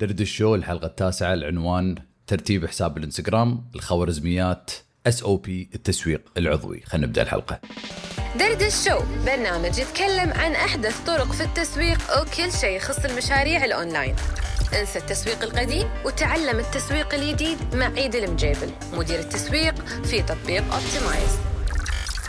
درد الشو الحلقة التاسعة العنوان ترتيب حساب الانستغرام الخوارزميات SOP التسويق العضوي. خلينا نبدأ الحلقة. درد الشو برنامج يتكلم عن أحدث طرق في التسويق وكل شيء يخص المشاريع الأونلاين. انسى التسويق القديم وتعلم التسويق الجديد مع عيد المجيبل مدير التسويق في تطبيق Optimize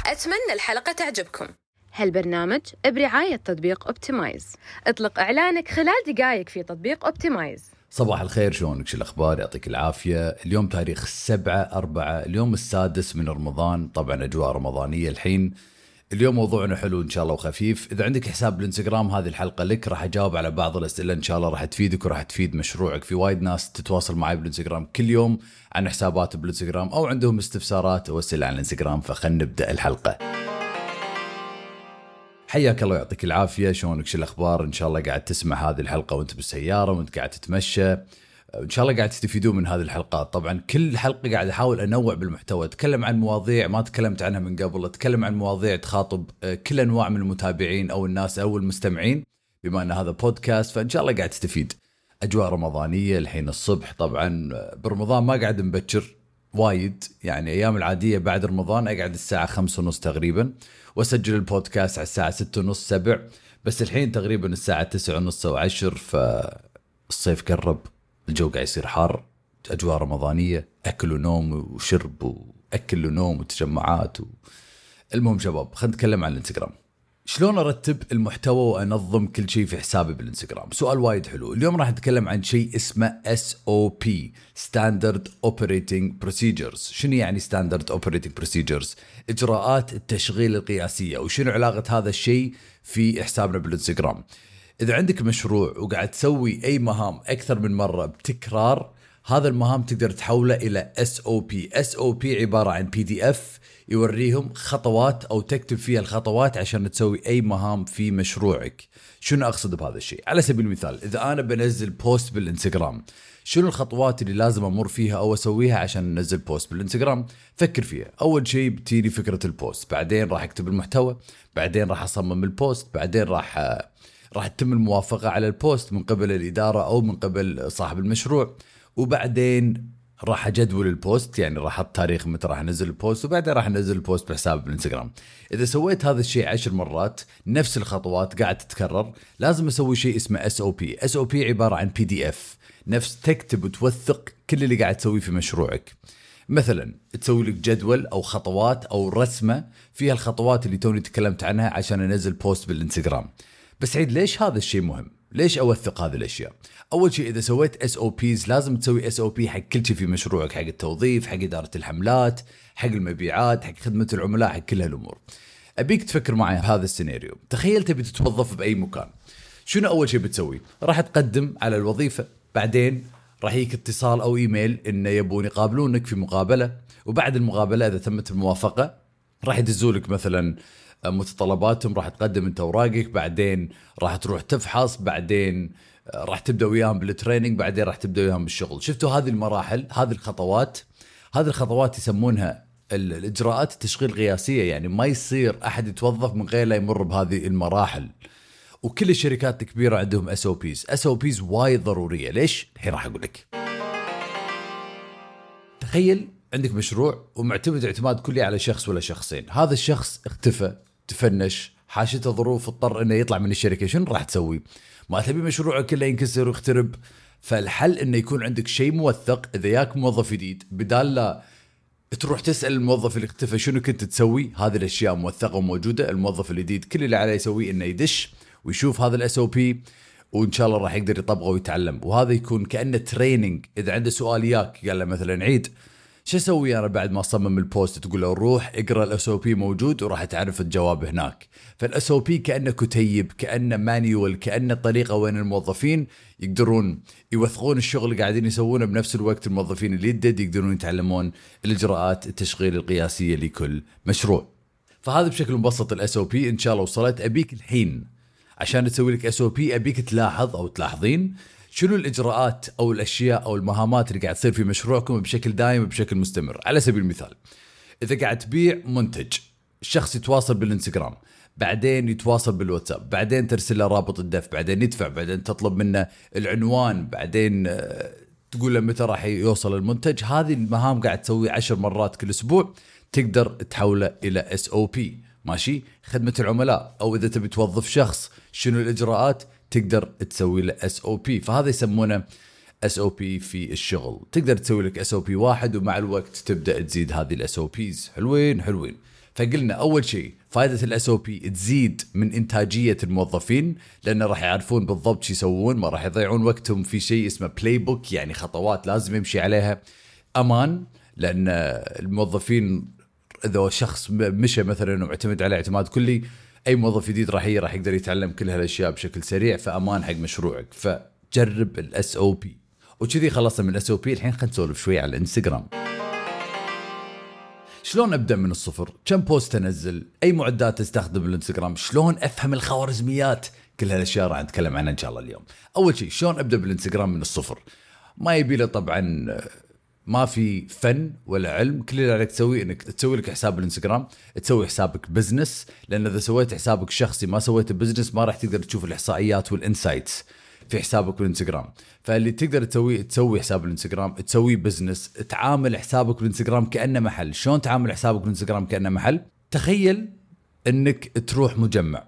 أتمنى الحلقة تعجبكم. هالبرنامج برعاية تطبيق Optimize اطلق إعلانك خلال دقائق في تطبيق Optimize صباح الخير شلونك؟ شو الأخبار؟ يعطيك العافية. اليوم تاريخ 7 4 اليوم السادس من رمضان. طبعا أجواء رمضانية الحين. اليوم موضوعنا حلو إن شاء الله وخفيف. إذا عندك حساب بالإنستغرام هذه الحلقة لك راح أجاوب على بعض الأسئلة إن شاء الله راح تفيدك وراح تفيد مشروعك. في وايد ناس تتواصل معي بالإنستغرام كل يوم عن حسابات بالإنستغرام أو عندهم استفسارات أو أسئلة عن الإنستغرام فخلنا نبدأ الحلقة. حياك الله يعطيك العافية. شلونك؟ شو الأخبار؟ إن شاء الله قاعد تسمع هذه الحلقة وأنت بالسيارة وأنت قاعد تتمشى. إن شاء الله قاعد تستفيدون من هذه الحلقات. طبعا كل حلقة قاعد أحاول أنوع بالمحتوى. أتكلم عن مواضيع ما تكلمت عنها من قبل. أتكلم عن مواضيع تخاطب آه، كل أنواع من المتابعين أو الناس أو المستمعين بما أن هذا بودكاست فإن شاء الله قاعد تستفيد. أجواء رمضانية الحين الصبح طبعا آه، برمضان ما قاعد مبكر. وايد. يعني أيام العادية بعد رمضان أقعد الساعة خمسة ونص تقريبا وأسجل البودكاست على الساعة ستة ونص سبع. بس الحين تقريبا الساعة تسعة ونص أو عشر فالصيف قرب الجو قاعد يصير حار أجواء رمضانية أكل ونوم وشرب وأكل ونوم وتجمعات و... المهم شباب خلينا نتكلم عن الانستغرام. شلون ارتب المحتوى وانظم كل شيء في حسابي بالانستغرام؟ سؤال وايد حلو. اليوم راح نتكلم عن شيء اسمه SOP standard operating procedures شنو يعني standard operating procedures إجراءات التشغيل القياسية. وشنو علاقة هذا الشيء في حسابنا بالانستغرام؟ إذا عندك مشروع وقاعد تسوي أي مهام أكثر من مرة بتكرار هذا المهام تقدر تحوله إلى اس أو بي اس أو بي عبارة عن PDF يوريهم خطوات أو تكتب فيها الخطوات عشان تسوي أي مهام في مشروعك. شنو أقصد بهذا الشيء؟ على سبيل المثال إذا أنا بنزل post بالإنستغرام شنو الخطوات اللي لازم أمر فيها أو أسويها عشان انزل post بالإنستغرام؟ فكر فيها. أول شيء بتيني فكرة ال post بعدين راح أكتب المحتوى بعدين راح أصمم ال post بعدين راح راح تتم الموافقة على ال post من قبل الإدارة أو من قبل صاحب المشروع. وبعدين راح أجدول ال post يعني راح أحط تاريخ متى راح أنزل ال post وبعدين راح أنزل البوست بحساب بالانستغرام إذا سويت هذا الشيء عشر مرات نفس الخطوات قاعد تتكرر. لازم أسوي شيء اسمه اس أو بي اس أو بي عبارة عن PDF نفس تكتب وتوثق كل اللي قاعد تسويه في مشروعك. مثلا تسوي لك جدول أو خطوات أو رسمة فيها الخطوات اللي توني تكلمت عنها عشان أنزل post بالإنستغرام. بس عيد ليش هذا الشيء مهم؟ ليش أوثق هذه الأشياء؟ أول شيء إذا سويت SOPs لازم تسوي SOP حق كل شيء في مشروعك حق التوظيف حق إدارة الحملات حق المبيعات حق خدمة العملاء حق كل هالأمور. أبيك تفكر معي هذا السيناريو. تخيل تبي تتوظف بأي مكان. شنو أول شيء بتسوي؟ راح تقدم على الوظيفة. بعدين راح يجيك اتصال أو إيميل إنه يبون يقابلونك في مقابلة. وبعد المقابلة إذا تمت الموافقة راح يدزولك مثلا متطلباتهم راح تقدم انت اوراقك بعدين راح تروح تفحص بعدين راح تبدأ وياهم بالتريننج بعدين راح تبدأ وياهم بالشغل. شفتوا هذه المراحل هذه الخطوات؟ هذه الخطوات يسمونها الإجراءات التشغيل القياسية يعني ما يصير أحد يتوظف من غير لا يمر بهذه المراحل. وكل الشركات الكبيرة عندهم اس أو بيز اس أو بيز وايد ضرورية. ليش؟ الحين راح أقول لك. تخيل عندك مشروع ومعتمد اعتماد كلي على شخص ولا شخصين. هذا الشخص اختفى. تفنش حاشته ظروف اضطر إنه يطلع من الشركة. شنو راح تسوي؟ ما تبي مشروعك كله ينكسر ويخترب. فالحل إنه يكون عندك شيء موثق إذا ياك موظف جديد بدال لا تروح تسأل الموظف اللي اختفى شنو كنت تسوي هذه الأشياء موثقة وموجودة. الموظف الجديد كل اللي عليه يسويه إنه يدش ويشوف هذا ال SOP وإن شاء الله راح يقدر يطبقه ويتعلم. وهذا يكون كأنه training إذا عنده سؤال ياك قال له مثلا عيد شو أسوي أنا بعد ما اصمم ال post؟ تقول له روح اقرأ ال SOP موجود وراح تعرف الجواب هناك. فال SOP كأنه كتيب كأنه manual كأنه طريقة وين الموظفين يقدرون يوثقون الشغل اللي قاعدين يسوونه بنفس الوقت الموظفين اللي يدد يقدرون يتعلمون الإجراءات التشغيل القياسية لكل مشروع. فهذا بشكل مبسط ال SOP إن شاء الله وصلت. أبيك الحين عشان تسوي لك SOP أبيك تلاحظ أو تلاحظين شنو الإجراءات أو الأشياء أو المهامات اللي قاعد تصير في مشروعكم بشكل دائم وبشكل مستمر؟ على سبيل المثال إذا قاعد تبيع منتج الشخص يتواصل بالإنستغرام بعدين يتواصل بالواتساب بعدين ترسل له رابط الدفع بعدين يدفع بعدين تطلب منه العنوان بعدين آه، تقول له متى راح يوصل المنتج هذه المهام قاعد تسوي عشر مرات كل أسبوع تقدر تحوله إلى SOP ماشي؟ خدمة العملاء. أو إذا تبي توظف شخص شنو الإجراءات؟ تقدر تسوي له SOP فهذا يسمونه SOP في الشغل. تقدر تسوي لك SOP واحد ومع الوقت تبدأ تزيد هذه ال SOPs حلوين حلوين. فقلنا أول شيء فائدة ال SOP تزيد من إنتاجية الموظفين لأنه راح يعرفون بالضبط شو يسوون ما راح يضيعون وقتهم في شيء اسمه playbook يعني خطوات لازم يمشي عليها. أمان لأن الموظفين إذا شخص مشى مثلا واعتمد عليه اعتماد كلي أي موظف جديد راح راح يقدر يتعلم كل هالأشياء بشكل سريع فأمان حق مشروعك فجرب ال SOP وكذي خلصنا من ال SOP الحين خلينا نسولف شوي على الانستغرام شلون أبدأ من الصفر؟ كم post أنزل؟ أي معدات استخدم الإنستغرام؟ شلون أفهم الخوارزميات؟ كل هالأشياء راح نتكلم عنها إن شاء الله اليوم. أول شيء شلون أبدأ بالإنستغرام من الصفر؟ ما يبي له طبعا ما في فن ولا علم كل اللي عليك تسويه إنك تسوي لك حساب بالانستغرام تسوي حسابك business لأن إذا سويت حسابك شخصي ما سويت business ما راح تقدر تشوف الإحصائيات وال insights في حسابك بالإنستغرام. فاللي تقدر تسويه تسوي حساب الإنستغرام تسوي business تعامل حسابك بالإنستغرام كأنه محل. شلون تعامل حسابك بالإنستغرام كأنه محل؟ تخيل إنك تروح مجمع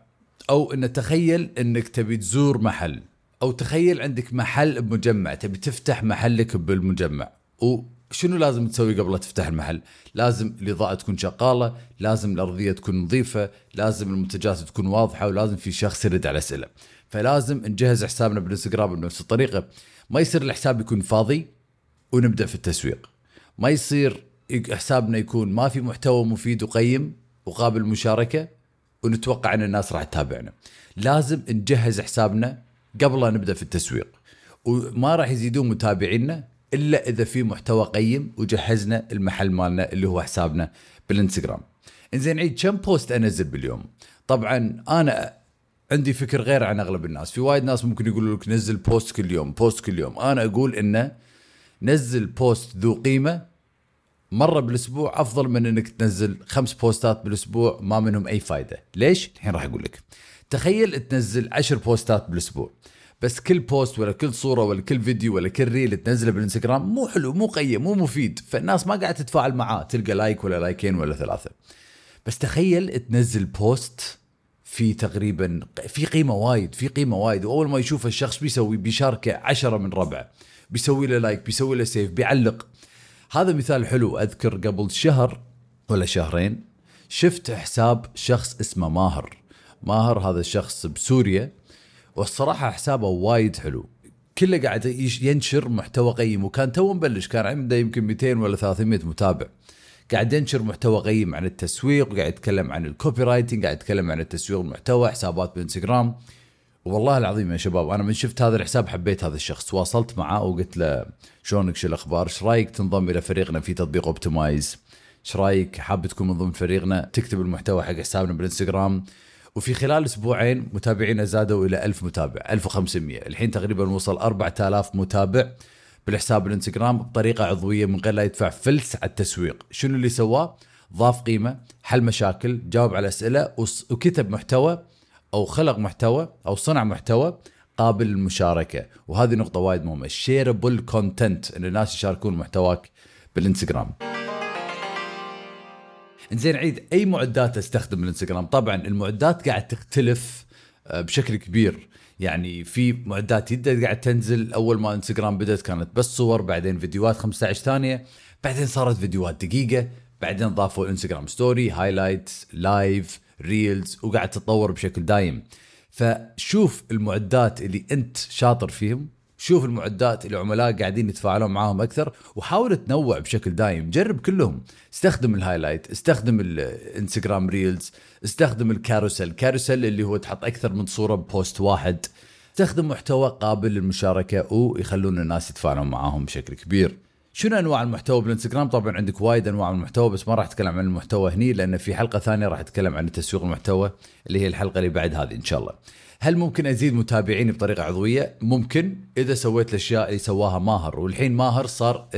أو إن تخيل إنك تبي تزور محل أو تخيل عندك محل بمجمع تبي تفتح محلك بالمجمع. وشنو لازم تسوي قبل لا تفتح المحل؟ لازم الإضاءة تكون شغالة، لازم الأرضية تكون نظيفة، لازم المنتجات تكون واضحة ولازم في شخص يرد على اسئله. فلازم نجهز حسابنا بالإنستغرام بنفس الطريقة، ما يصير الحساب يكون فاضي ونبدأ في التسويق. ما يصير حسابنا يكون ما في محتوى مفيد وقيم وقابل للمشاركة ونتوقع أن الناس راح تتابعنا. لازم نجهز حسابنا قبل لا نبدأ في التسويق. وما راح يزيدون متابعينا إلا إذا في محتوى قيم وجهزنا المحل مالنا اللي هو حسابنا بالإنستغرام. إنزين عيل كم post أنزل باليوم؟ طبعا أنا عندي فكر غير عن أغلب الناس، في وايد ناس ممكن يقولوا لك نزل post كل يوم، post كل يوم، أنا أقول انه نزل post ذو قيمة مرة بالأسبوع أفضل من إنك تنزل خمس بوستات بالأسبوع ما منهم أي فائده، ليش؟ الحين راح أقول لك. تخيل تنزل عشر بوستات بالأسبوع. بس كل post ولا كل صورة ولا كل فيديو ولا كل reel تنزله بالانستغرام مو حلو مو قيم مو مفيد. فالناس ما قاعدة تتفاعل معاه تلقى like ولا لايكين ولا ثلاثة. بس تخيل تنزل post في تقريبا في قيمة وايد في قيمة وايد. وأول ما يشوف الشخص بيسوي بيشاركه عشرة من ربعه بيسوي له like بيسوي له save بيعلق. هذا مثال حلو أذكر قبل شهر ولا شهرين شفت حساب شخص اسمه ماهر. ماهر هذا الشخص بسوريا. والصراحة حسابه وايد حلو. كله قاعد ينشر محتوى قيم وكان تو مبلش كان عنده يمكن 200 ولا 300 متابع. قاعد ينشر محتوى قيم عن التسويق وقاعد يتكلم عن ال copywriting قاعد يتكلم عن التسويق المحتوى حسابات بالانستغرام والله العظيم يا شباب أنا من شفت هذا الحساب حبيت هذا الشخص تواصلت معه وقلت له شلونك شو الأخبار؟ إيش رأيك تنضم إلى فريقنا في تطبيق اوبتمايز إيش رأيك؟ حاب تكون من ضمن فريقنا؟ تكتب المحتوى حق حسابنا بالإنستغرام. وفي خلال أسبوعين متابعينا زادوا إلى 1000 متابع 1500 الحين تقريبا وصل 4000 متابع بالحساب الإنستغرام بطريقة عضوية من غير لا يدفع فلس على التسويق. شنو اللي سواه؟ ضاف قيمة حل مشاكل جاوب على أسئلة وكتب محتوى أو خلق محتوى أو صنع محتوى قابل للمشاركة. وهذه نقطة وايد مهمة shareable content إن الناس يشاركون محتواك بالإنستغرام. زين عيل أي معدات استخدم الانستغرام؟ طبعا المعدات قاعد تختلف آه، بشكل كبير. يعني في معدات جدا قاعد تنزل أول ما انستغرام بدأت كانت بس صور بعدين فيديوهات 15 ثانية بعدين صارت فيديوهات دقيقة بعدين ضافوا Instagram story highlight live reels وقاعد تتطور بشكل دايم. فشوف المعدات اللي أنت شاطر فيهم شوف المعدات العملاء قاعدين يتفاعلون معاهم أكثر وحاول تنوع بشكل دايم. جرب كلهم. استخدم ال highlight استخدم ال Instagram reels استخدم ال carousel carousel اللي هو تحط أكثر من صورة post واحد. استخدم محتوى قابل للمشاركة ويخلون الناس يتفاعلون معاهم بشكل كبير. شنو أنواع المحتوى بالإنستغرام؟ طبعا عندك وايد أنواع من المحتوى بس ما راح أتكلم عن المحتوى هني لأن في حلقة ثانية راح أتكلم عن تسويق المحتوى اللي هي الحلقة اللي بعد هذه إن شاء الله. هل ممكن أزيد متابعيني بطريقة عضوية؟ ممكن إذا سويت الأشياء اللي سواها ماهر. والحين ماهر صار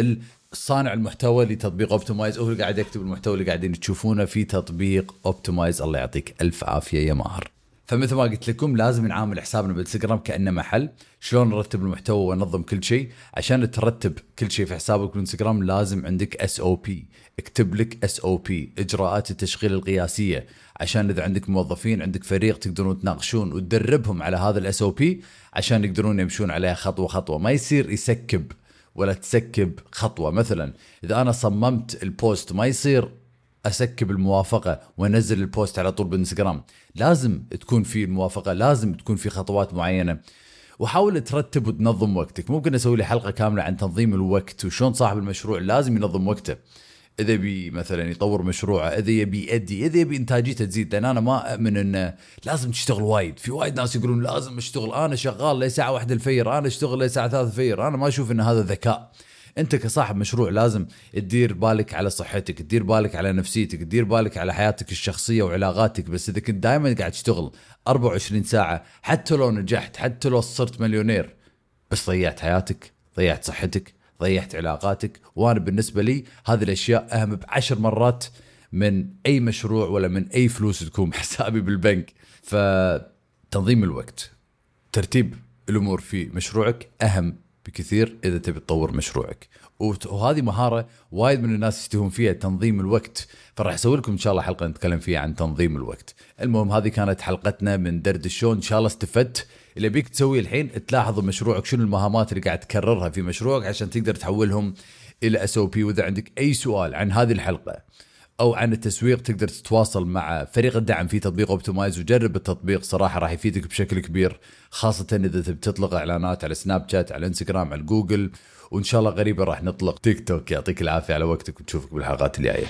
صانع المحتوى لتطبيق Optimize هو اللي قاعد يكتب المحتوى اللي قاعدين تشوفونه في تطبيق Optimize الله يعطيك ألف عافية يا ماهر. فمثل ما قلت لكم لازم نعامل حسابنا بالانستغرام كأنه محل. شلون نرتب المحتوى وننظم كل شيء؟ عشان ترتب كل شيء في حسابك بالانستغرام لازم عندك اس أو بي اكتب لك اس أو بي إجراءات التشغيل القياسية. عشان إذا عندك موظفين عندك فريق تقدرون تناقشون وتدربهم على هذا ال SOP عشان يقدرون يمشون عليها خطوة خطوة. ما يصير يسكب ولا تسكب خطوة. مثلا إذا أنا صممت ال post ما يصير اسكب الموافقه وأنزل البوست على طول بالانستغرام لازم تكون في الموافقة لازم تكون في خطوات معينة. وحاول ترتب وتنظم وقتك. ممكن أسوي لي حلقة كاملة عن تنظيم الوقت وشلون صاحب المشروع لازم ينظم وقته. إذا يبي مثلا يطور مشروعه إذا يبي يأدي إذا يبي إنتاجيته تزيد لأن أنا ما أؤمن انه لازم تشتغل وايد. في وايد ناس يقولون لازم أشتغل. أنا شغال لساعة واحدة الفير أنا أشتغل لساعة ثلاثة الفير. أنا ما أشوف إن هذا ذكاء. انت كصاحب مشروع لازم تدير بالك على صحتك تدير بالك على نفسيتك تدير بالك على حياتك الشخصية وعلاقاتك. بس إذا كنت دائما قاعد تشتغل 24 ساعة حتى لو نجحت حتى لو صرت مليونير بس ضيعت حياتك ضيعت صحتك ضيعت علاقاتك. وأنا بالنسبة لي هذه الأشياء أهم بعشر مرات من أي مشروع ولا من أي فلوس تكون بحسابي بالبنك. فتنظيم الوقت ترتيب الأمور في مشروعك أهم بكثير إذا تبي تطور مشروعك. وهذه مهارة وايد من الناس يستهون فيها تنظيم الوقت. فراح أسوي لكم إن شاء الله حلقة نتكلم فيها عن تنظيم الوقت. المهم هذه كانت حلقتنا من درد الشو إن شاء الله استفدت. اللي بيك تسوي الحين تلاحظ مشروعك شنو المهامات اللي قاعد تكررها في مشروعك عشان تقدر تحولهم إلى SOP وإذا عندك أي سؤال عن هذه الحلقة أو عن التسويق تقدر تتواصل مع فريق الدعم في تطبيق Optimize وجرب التطبيق. صراحة راح يفيدك بشكل كبير خاصة إذا تبي تطلق إعلانات على سناب شات على انستغرام على جوجل وإن شاء الله قريبا راح نطلق تيك توك يعطيك العافية على وقتك ونشوفك بالحلقات الجاية.